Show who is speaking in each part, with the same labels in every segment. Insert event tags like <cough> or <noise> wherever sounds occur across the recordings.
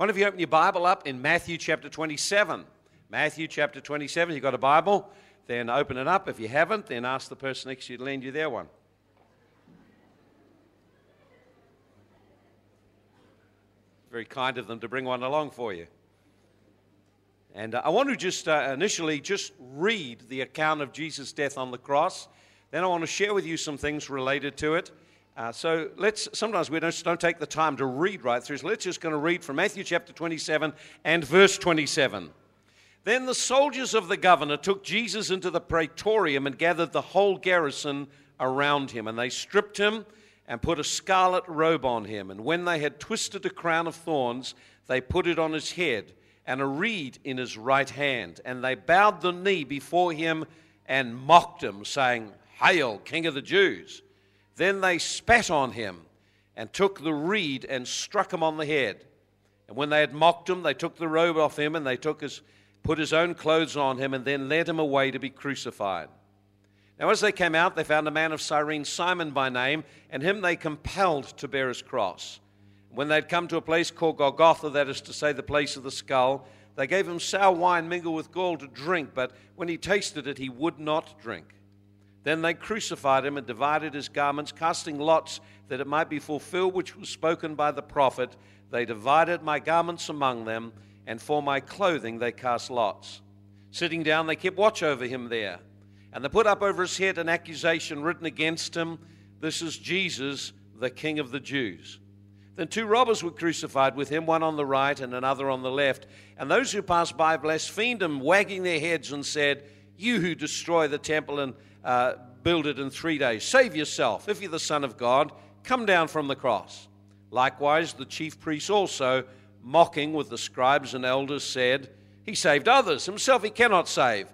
Speaker 1: One of you open your Bible up in Matthew chapter 27. Matthew chapter 27. You've got a Bible? Then open it up. If you haven't, then ask the person next to you to lend you their one. Very kind of them to bring one along for you. And uh, I want to just uh, initially just read the account of Jesus' death on the cross. Then I want to share with you some things related to it. Uh, so let's, sometimes we don't, don't take the time to read right through. So let's just going to read from Matthew chapter 27 and verse 27. Then the soldiers of the governor took Jesus into the praetorium and gathered the whole garrison around him. And they stripped him and put a scarlet robe on him. And when they had twisted a crown of thorns, they put it on his head and a reed in his right hand. And they bowed the knee before him and mocked him, saying, Hail, King of the Jews! Then they spat on him and took the reed and struck him on the head. And when they had mocked him, they took the robe off him and they took his put his own clothes on him, and then led him away to be crucified. Now, as they came out, they found a man of Cyrene, Simon by name, and him they compelled to bear his cross. When they had come to a place called Golgotha, that is to say, the place of the skull, they gave him sour wine mingled with gall to drink, but when he tasted it, he would not drink. Then they crucified him and divided his garments, casting lots that it might be fulfilled which was spoken by the prophet. They divided my garments among them and for my clothing they cast lots. Sitting down, they kept watch over him there. And they put up over his head an accusation written against him This is Jesus, the King of the Jews. Then two robbers were crucified with him, one on the right and another on the left. And those who passed by blasphemed him, wagging their heads, and said, You who destroy the temple and uh, build it in three days, save yourself. If you're the Son of God, come down from the cross. Likewise, the chief priests also mocking with the scribes and elders, said, He saved others, himself he cannot save.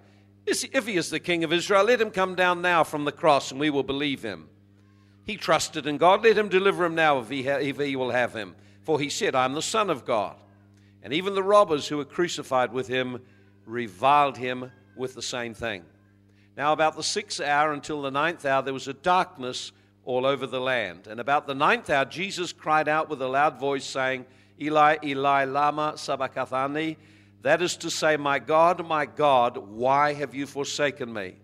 Speaker 1: If he is the king of Israel, let him come down now from the cross, and we will believe him. He trusted in God, let him deliver him now if he, ha- if he will have him. For he said, I am the Son of God. And even the robbers who were crucified with him reviled him with the same thing. Now, about the sixth hour until the ninth hour, there was a darkness all over the land. And about the ninth hour, Jesus cried out with a loud voice, saying, Eli, Eli, Lama Sabachthani. That is to say, My God, my God, why have you forsaken me?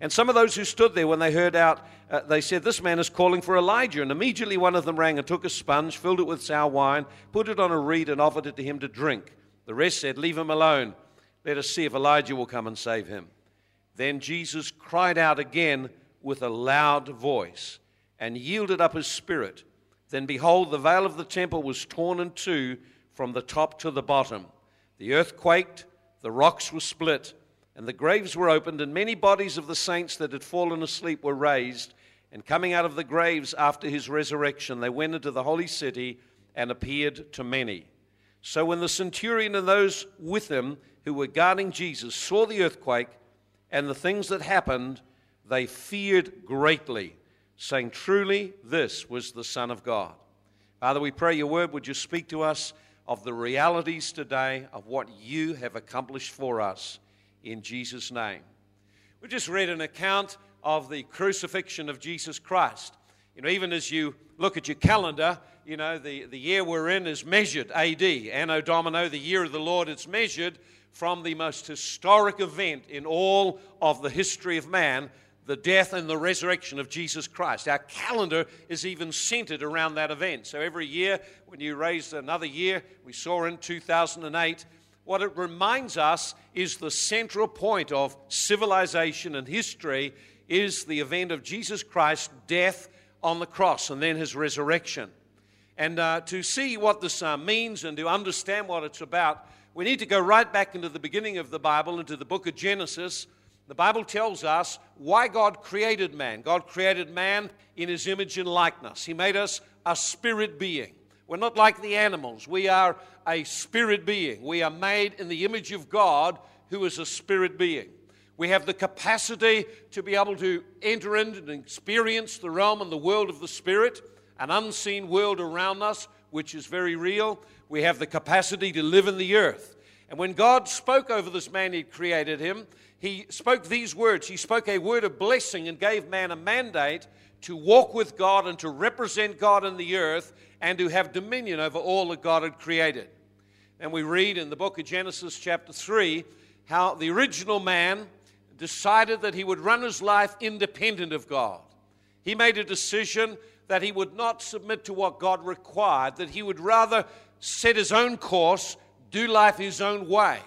Speaker 1: And some of those who stood there, when they heard out, uh, they said, This man is calling for Elijah. And immediately one of them rang and took a sponge, filled it with sour wine, put it on a reed, and offered it to him to drink. The rest said, Leave him alone. Let us see if Elijah will come and save him. Then Jesus cried out again with a loud voice and yielded up his spirit. Then behold, the veil of the temple was torn in two from the top to the bottom. The earth quaked, the rocks were split, and the graves were opened, and many bodies of the saints that had fallen asleep were raised. And coming out of the graves after his resurrection, they went into the holy city and appeared to many. So when the centurion and those with him who were guarding Jesus saw the earthquake and the things that happened, they feared greatly saying, Truly, this was the Son of God. Father, we pray your word would you speak to us of the realities today of what you have accomplished for us in Jesus' name. We just read an account of the crucifixion of Jesus Christ. You know, even as you look at your calendar, you know, the, the year we're in is measured AD, Anno Domini, the year of the Lord. It's measured from the most historic event in all of the history of man, the death and the resurrection of Jesus Christ. Our calendar is even centered around that event. So every year, when you raise another year, we saw in 2008, what it reminds us is the central point of civilization and history is the event of Jesus Christ's death on the cross and then his resurrection. And uh, to see what this uh, means and to understand what it's about, we need to go right back into the beginning of the Bible, into the book of Genesis the Bible tells us why God created man. God created man in his image and likeness. He made us a spirit being. We're not like the animals. We are a spirit being. We are made in the image of God, who is a spirit being. We have the capacity to be able to enter into and experience the realm and the world of the spirit, an unseen world around us, which is very real. We have the capacity to live in the earth. And when God spoke over this man, He created him he spoke these words. He spoke a word of blessing and gave man a mandate to walk with God and to represent God in the earth and to have dominion over all that God had created. And we read in the book of Genesis, chapter 3, how the original man decided that he would run his life independent of God. He made a decision that he would not submit to what God required, that he would rather set his own course, do life his own way.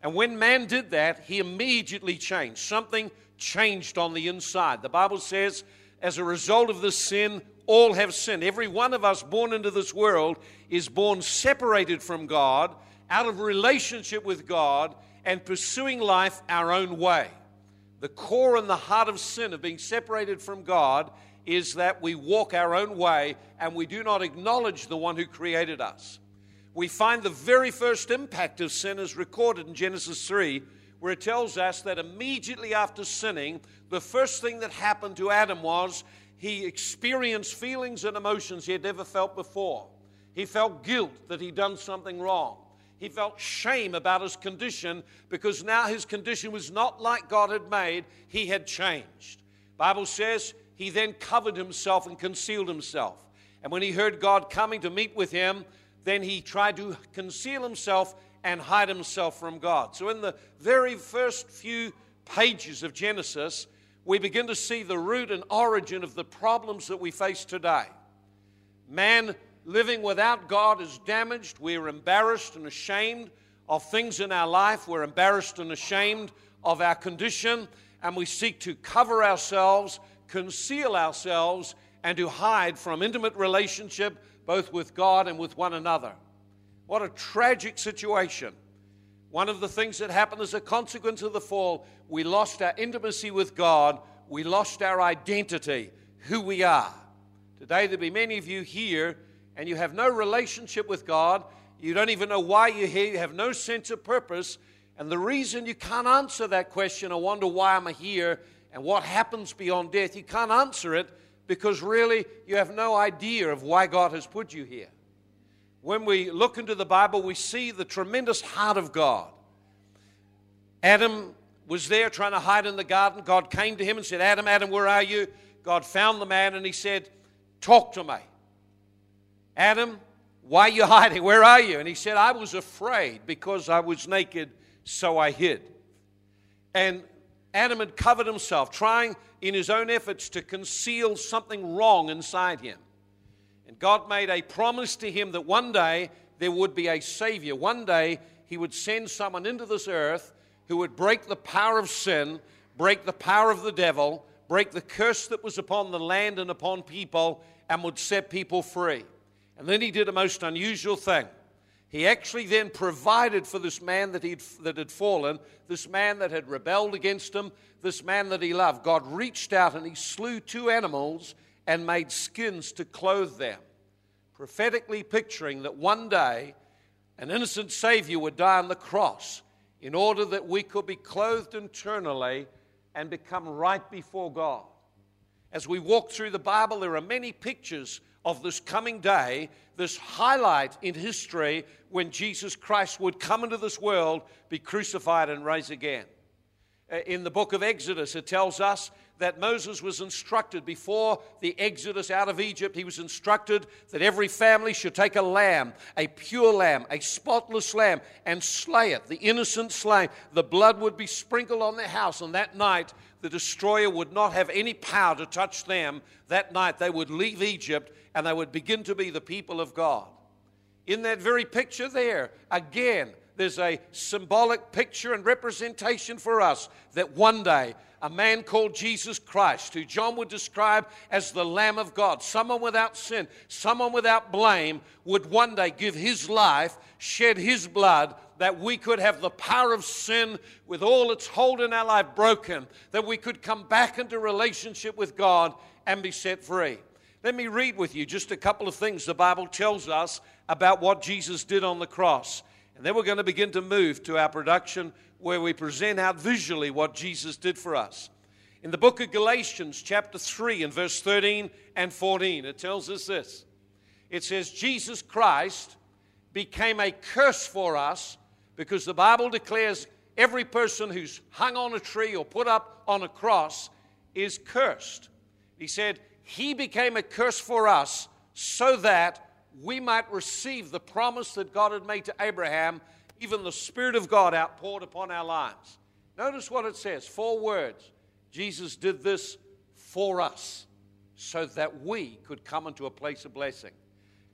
Speaker 1: And when man did that, he immediately changed. Something changed on the inside. The Bible says, as a result of this sin, all have sinned. Every one of us born into this world is born separated from God, out of relationship with God, and pursuing life our own way. The core and the heart of sin of being separated from God is that we walk our own way and we do not acknowledge the one who created us. We find the very first impact of sin is recorded in Genesis 3, where it tells us that immediately after sinning, the first thing that happened to Adam was he experienced feelings and emotions he had never felt before. He felt guilt that he'd done something wrong. He felt shame about his condition because now his condition was not like God had made, he had changed. Bible says he then covered himself and concealed himself. And when he heard God coming to meet with him, then he tried to conceal himself and hide himself from God. So in the very first few pages of Genesis, we begin to see the root and origin of the problems that we face today. Man living without God is damaged. We're embarrassed and ashamed of things in our life. We're embarrassed and ashamed of our condition, and we seek to cover ourselves, conceal ourselves, and to hide from intimate relationship both with God and with one another. What a tragic situation. One of the things that happened as a consequence of the fall, we lost our intimacy with God, we lost our identity, who we are. Today, there'll be many of you here, and you have no relationship with God. You don't even know why you're here. You have no sense of purpose. And the reason you can't answer that question, I wonder why I'm here and what happens beyond death, you can't answer it because really you have no idea of why God has put you here when we look into the Bible, we see the tremendous heart of God. Adam was there trying to hide in the garden. God came to him and said, Adam, Adam, where are you? God found the man and he said, Talk to me. Adam, why are you <laughs> hiding? Where are you? And he said, I was afraid because I was naked, so I hid. And Adam had covered himself, trying in his own efforts to conceal something wrong inside him. And God made a promise to him that one day there would be a Savior. One day he would send someone into this earth who would break the power of sin, break the power of the devil, break the curse that was upon the land and upon people, and would set people free. And then he did a most unusual thing. He actually then provided for this man that, he'd, that had fallen, this man that had rebelled against him, this man that he loved. God reached out and he slew two animals and made skins to clothe them, prophetically picturing that one day an innocent Savior would die on the cross in order that we could be clothed internally and become right before God. As we walk through the Bible, there are many pictures of this coming day, this highlight in history when Jesus Christ would come into this world, be crucified, and rise again. Uh, in the book of Exodus, it tells us that Moses was instructed before the exodus out of Egypt. He was instructed that every family should take a lamb, a pure lamb, a spotless lamb, and slay it, the innocent slain. The blood would be sprinkled on their house, and that night the destroyer would not have any power to touch them. That night they would leave Egypt and they would begin to be the people of God. In that very picture there, again, there's a symbolic picture and representation for us that one day a man called Jesus Christ, who John would describe as the Lamb of God, someone without sin, someone without blame, would one day give his life, shed his blood, that we could have the power of sin with all its hold in our life broken, that we could come back into relationship with God and be set free. Let me read with you just a couple of things the Bible tells us about what Jesus did on the cross. And then we're going to begin to move to our production where we present out visually what Jesus did for us. In the book of Galatians, chapter 3, and verse 13 and 14, it tells us this it says, Jesus Christ became a curse for us because the Bible declares every person who's hung on a tree or put up on a cross is cursed. He said, He became a curse for us so that we might receive the promise that God had made to Abraham, even the Spirit of God outpoured upon our lives. Notice what it says four words. Jesus did this for us so that we could come into a place of blessing.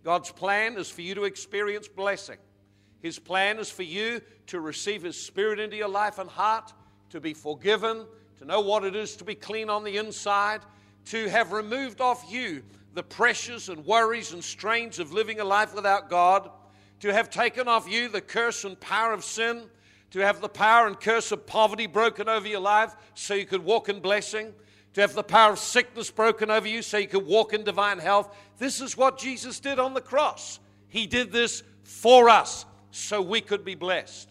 Speaker 1: God's plan is for you to experience blessing. His plan is for you to receive His Spirit into your life and heart, to be forgiven, to know what it is to be clean on the inside, to have removed off you the pressures and worries and strains of living a life without God, to have taken off you the curse and power of sin, to have the power and curse of poverty broken over your life so you could walk in blessing, to have the power of sickness broken over you so you could walk in divine health. This is what Jesus did on the cross. He did this for us so we could be blessed.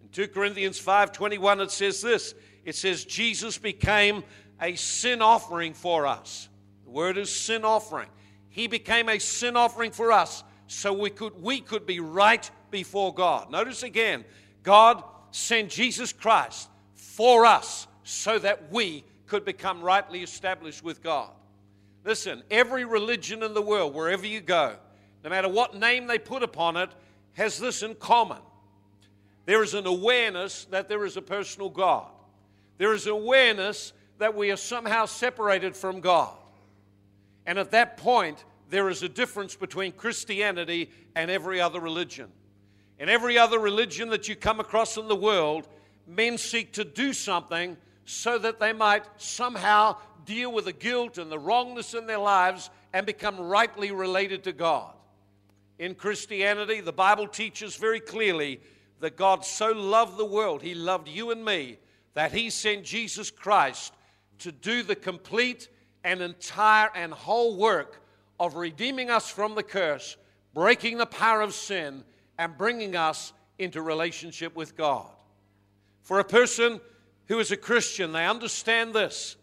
Speaker 1: In 2 Corinthians 5:21 it says this. It says Jesus became a sin offering for us. The word is sin offering. He became a sin offering for us so we could we could be right before God. Notice again, God sent Jesus Christ for us so that we could become rightly established with God. Listen, every religion in the world, wherever you go, no matter what name they put upon it, has this in common. There is an awareness that there is a personal God. There is awareness that we are somehow separated from God. And at that point, there is a difference between Christianity and every other religion. In every other religion that you come across in the world, men seek to do something so that they might somehow deal with the guilt and the wrongness in their lives and become rightly related to God. In Christianity, the Bible teaches very clearly that God so loved the world, He loved you and me, that He sent Jesus Christ to do the complete and entire and whole work of redeeming us from the curse, breaking the power of sin, and bringing us into relationship with God. For a person who is a Christian, they understand this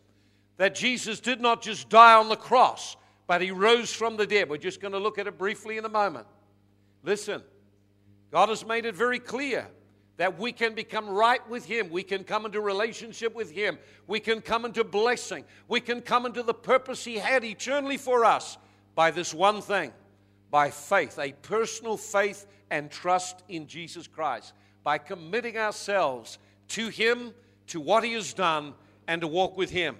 Speaker 1: that Jesus did not just die on the cross, but he rose from the dead. We're just going to look at it briefly in a moment. Listen, God has made it very clear that we can become right with Him. We can come into relationship with Him. We can come into blessing. We can come into the purpose He had eternally for us by this one thing by faith, a personal faith and trust in Jesus Christ, by committing ourselves to Him, to what He has done, and to walk with Him.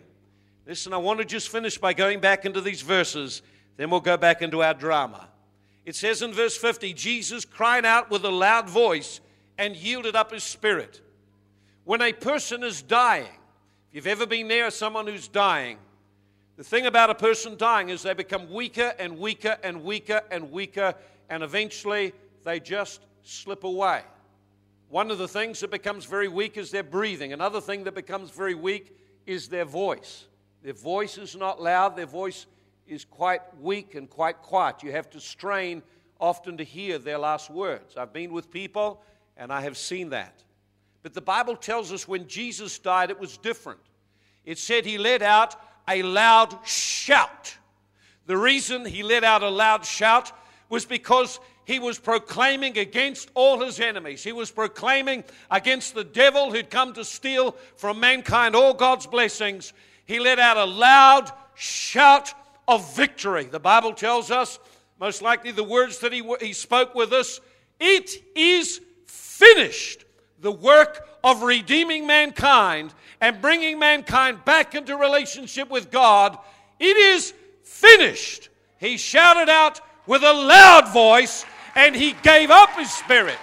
Speaker 1: Listen, I want to just finish by going back into these verses, then we'll go back into our drama. It says in verse 50 Jesus cried out with a loud voice and yielded up his spirit. When a person is dying, if you've ever been near someone who's dying, the thing about a person dying is they become weaker and weaker and weaker and weaker, and eventually they just slip away. One of the things that becomes very weak is their breathing. Another thing that becomes very weak is their voice. Their voice is not loud, their voice is quite weak and quite quiet. You have to strain often to hear their last words. I've been with people and I have seen that. But the Bible tells us when Jesus died, it was different. It said he let out a loud shout. The reason he let out a loud shout was because he was proclaiming against all his enemies. He was proclaiming against the devil who'd come to steal from mankind all God's blessings. He let out a loud shout of victory. The Bible tells us, most likely the words that he, he spoke with us, it is finished the work of redeeming mankind and bringing mankind back into relationship with God. It is finished. He shouted out with a loud voice and he gave up his spirit.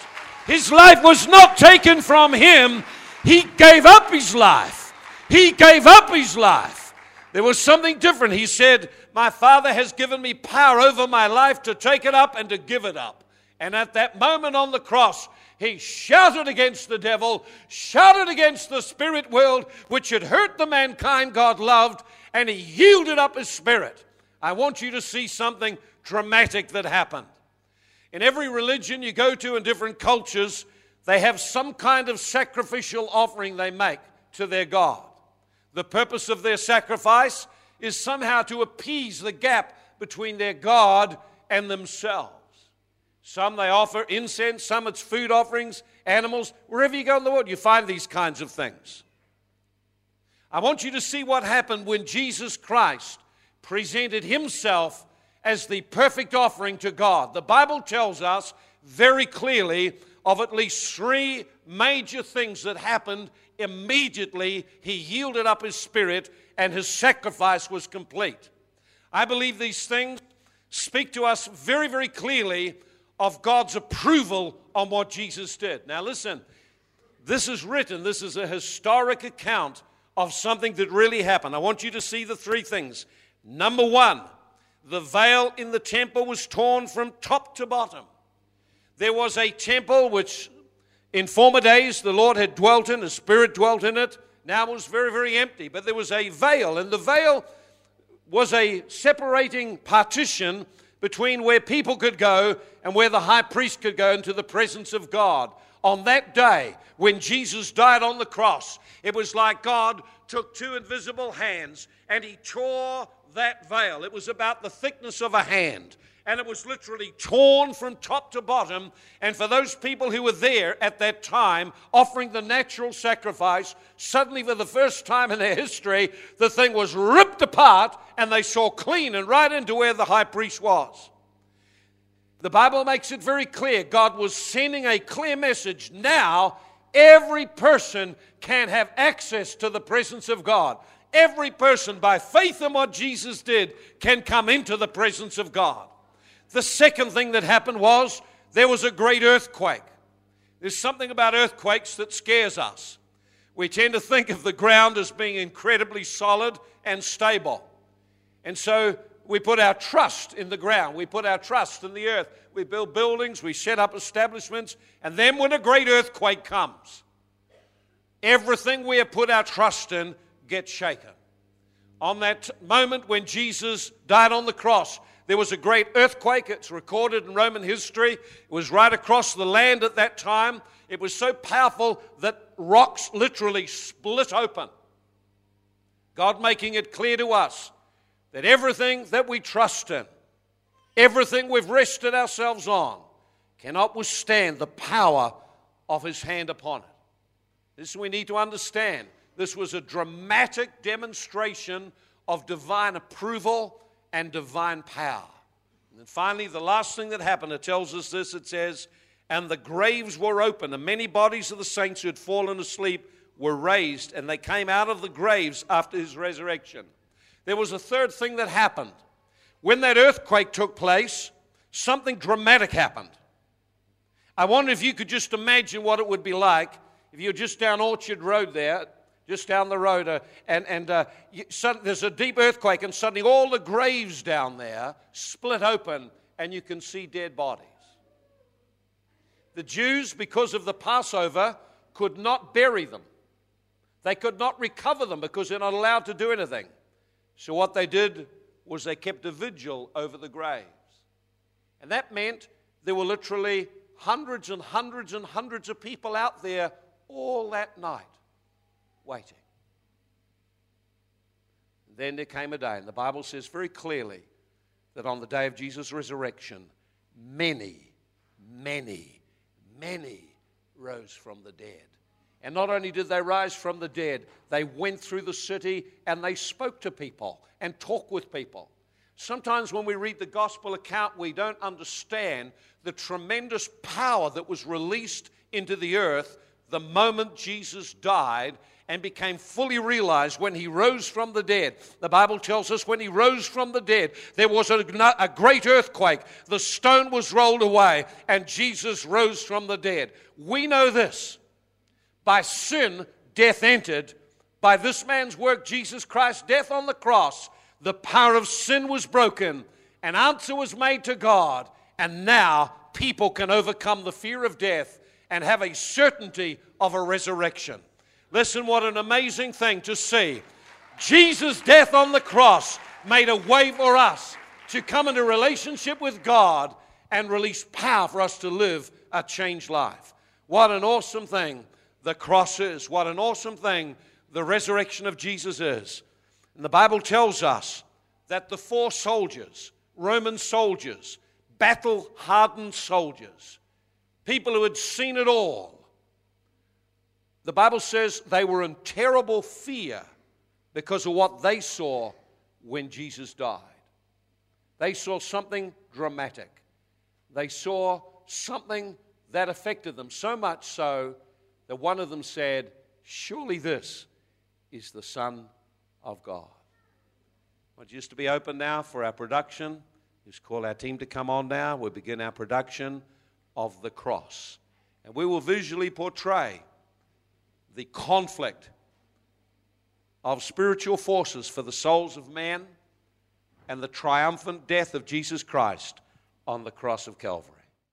Speaker 1: His life was not taken from him, he gave up his life. He gave up his life. There was something different. He said, My Father has given me power over my life to take it up and to give it up. And at that moment on the cross, he shouted against the devil, shouted against the spirit world, which had hurt the mankind God loved, and he yielded up his spirit. I want you to see something dramatic that happened. In every religion you go to in different cultures, they have some kind of sacrificial offering they make to their God. The purpose of their sacrifice is somehow to appease the gap between their God and themselves. Some they offer incense, some it's food offerings, animals. Wherever you go in the world, you find these kinds of things. I want you to see what happened when Jesus Christ presented himself as the perfect offering to God. The Bible tells us very clearly of at least three major things that happened immediately. He yielded up his spirit and his sacrifice was complete. I believe these things speak to us very, very clearly of God's approval on what Jesus did. Now, listen, this is written, this is a historic account of something that really happened. I want you to see the three things. Number one, the veil in the temple was torn from top to bottom. There was a temple which in former days the Lord had dwelt in, the Spirit dwelt in it. Now it was very, very empty, but there was a veil, and the veil was a separating partition between where people could go and where the high priest could go into the presence of God. On that day, when Jesus died on the cross, it was like God took two invisible hands and he tore that veil. It was about the thickness of a hand and it was literally torn from top to bottom. And for those people who were there at that time offering the natural sacrifice, suddenly for the first time in their history, the thing was ripped apart and they saw clean and right into where the high priest was. The Bible makes it very clear God was sending a clear message. Now, every person can have access to the presence of God. Every person, by faith in what Jesus did, can come into the presence of God. The second thing that happened was there was a great earthquake. There's something about earthquakes that scares us. We tend to think of the ground as being incredibly solid and stable. And so we put our trust in the ground. We put our trust in the earth. We build buildings, we set up establishments, and then when a great earthquake comes, everything we have put our trust in gets shaken. On that moment when Jesus died on the cross, there was a great earthquake. It's recorded in Roman history. It was right across the land at that time. It was so powerful that rocks literally split open. God making it clear to us that everything that we trust in, everything we've rested ourselves on, cannot withstand the power of His hand upon it. This we need to understand. This was a dramatic demonstration of divine approval and divine power. And then finally, the last thing that happened, it tells us this it says, And the graves were open, and many bodies of the saints who had fallen asleep were raised, and they came out of the graves after his resurrection. There was a third thing that happened. When that earthquake took place, something dramatic happened. I wonder if you could just imagine what it would be like if you're just down Orchard Road there just down the road, uh, and, and uh, you, there's a deep earthquake, and suddenly all the graves down there split open, and you can see dead bodies. The Jews, because of the Passover, could not bury them. They could not recover them because they're not allowed to do anything. So, what they did was they kept a vigil over the graves. And that meant there were literally hundreds and hundreds and hundreds of people out there all that night waiting. Then there came a day, and the Bible says very clearly that on the day of Jesus' resurrection, many, many, many rose from the dead. And not only did they rise from the dead, they went through the city and they spoke to people and talked with people. Sometimes when we read the gospel account, we don't understand the tremendous power that was released into the earth the moment Jesus died and became fully realized when he rose from the dead. The Bible tells us when he rose from the dead, there was a, a, great earthquake. The stone was rolled away, and Jesus rose from the dead. We know this. By sin, death entered. By this man's work, Jesus Christ, death on the cross, the power of sin was broken. An answer was made to God, and now people can overcome the fear of death and have a certainty of a resurrection. Listen, what an amazing thing to see. Jesus' death on the cross made a way for us to come into relationship with God and release power for us to live a changed life. What an awesome thing the cross is. What an awesome thing the resurrection of Jesus is. And the Bible tells us that the four soldiers, Roman soldiers, battle hardened soldiers, people who had seen it all, the Bible says they were in terrible fear because of what they saw when Jesus died. They saw something dramatic. They saw something that affected them, so much so that one of them said, Surely this is the Son of God. I want you to be open now for our production. Just call our team to come on now. We'll begin our production of the cross. And we will visually portray the conflict of spiritual forces for the souls of man and the triumphant death of Jesus Christ on the cross of Calvary.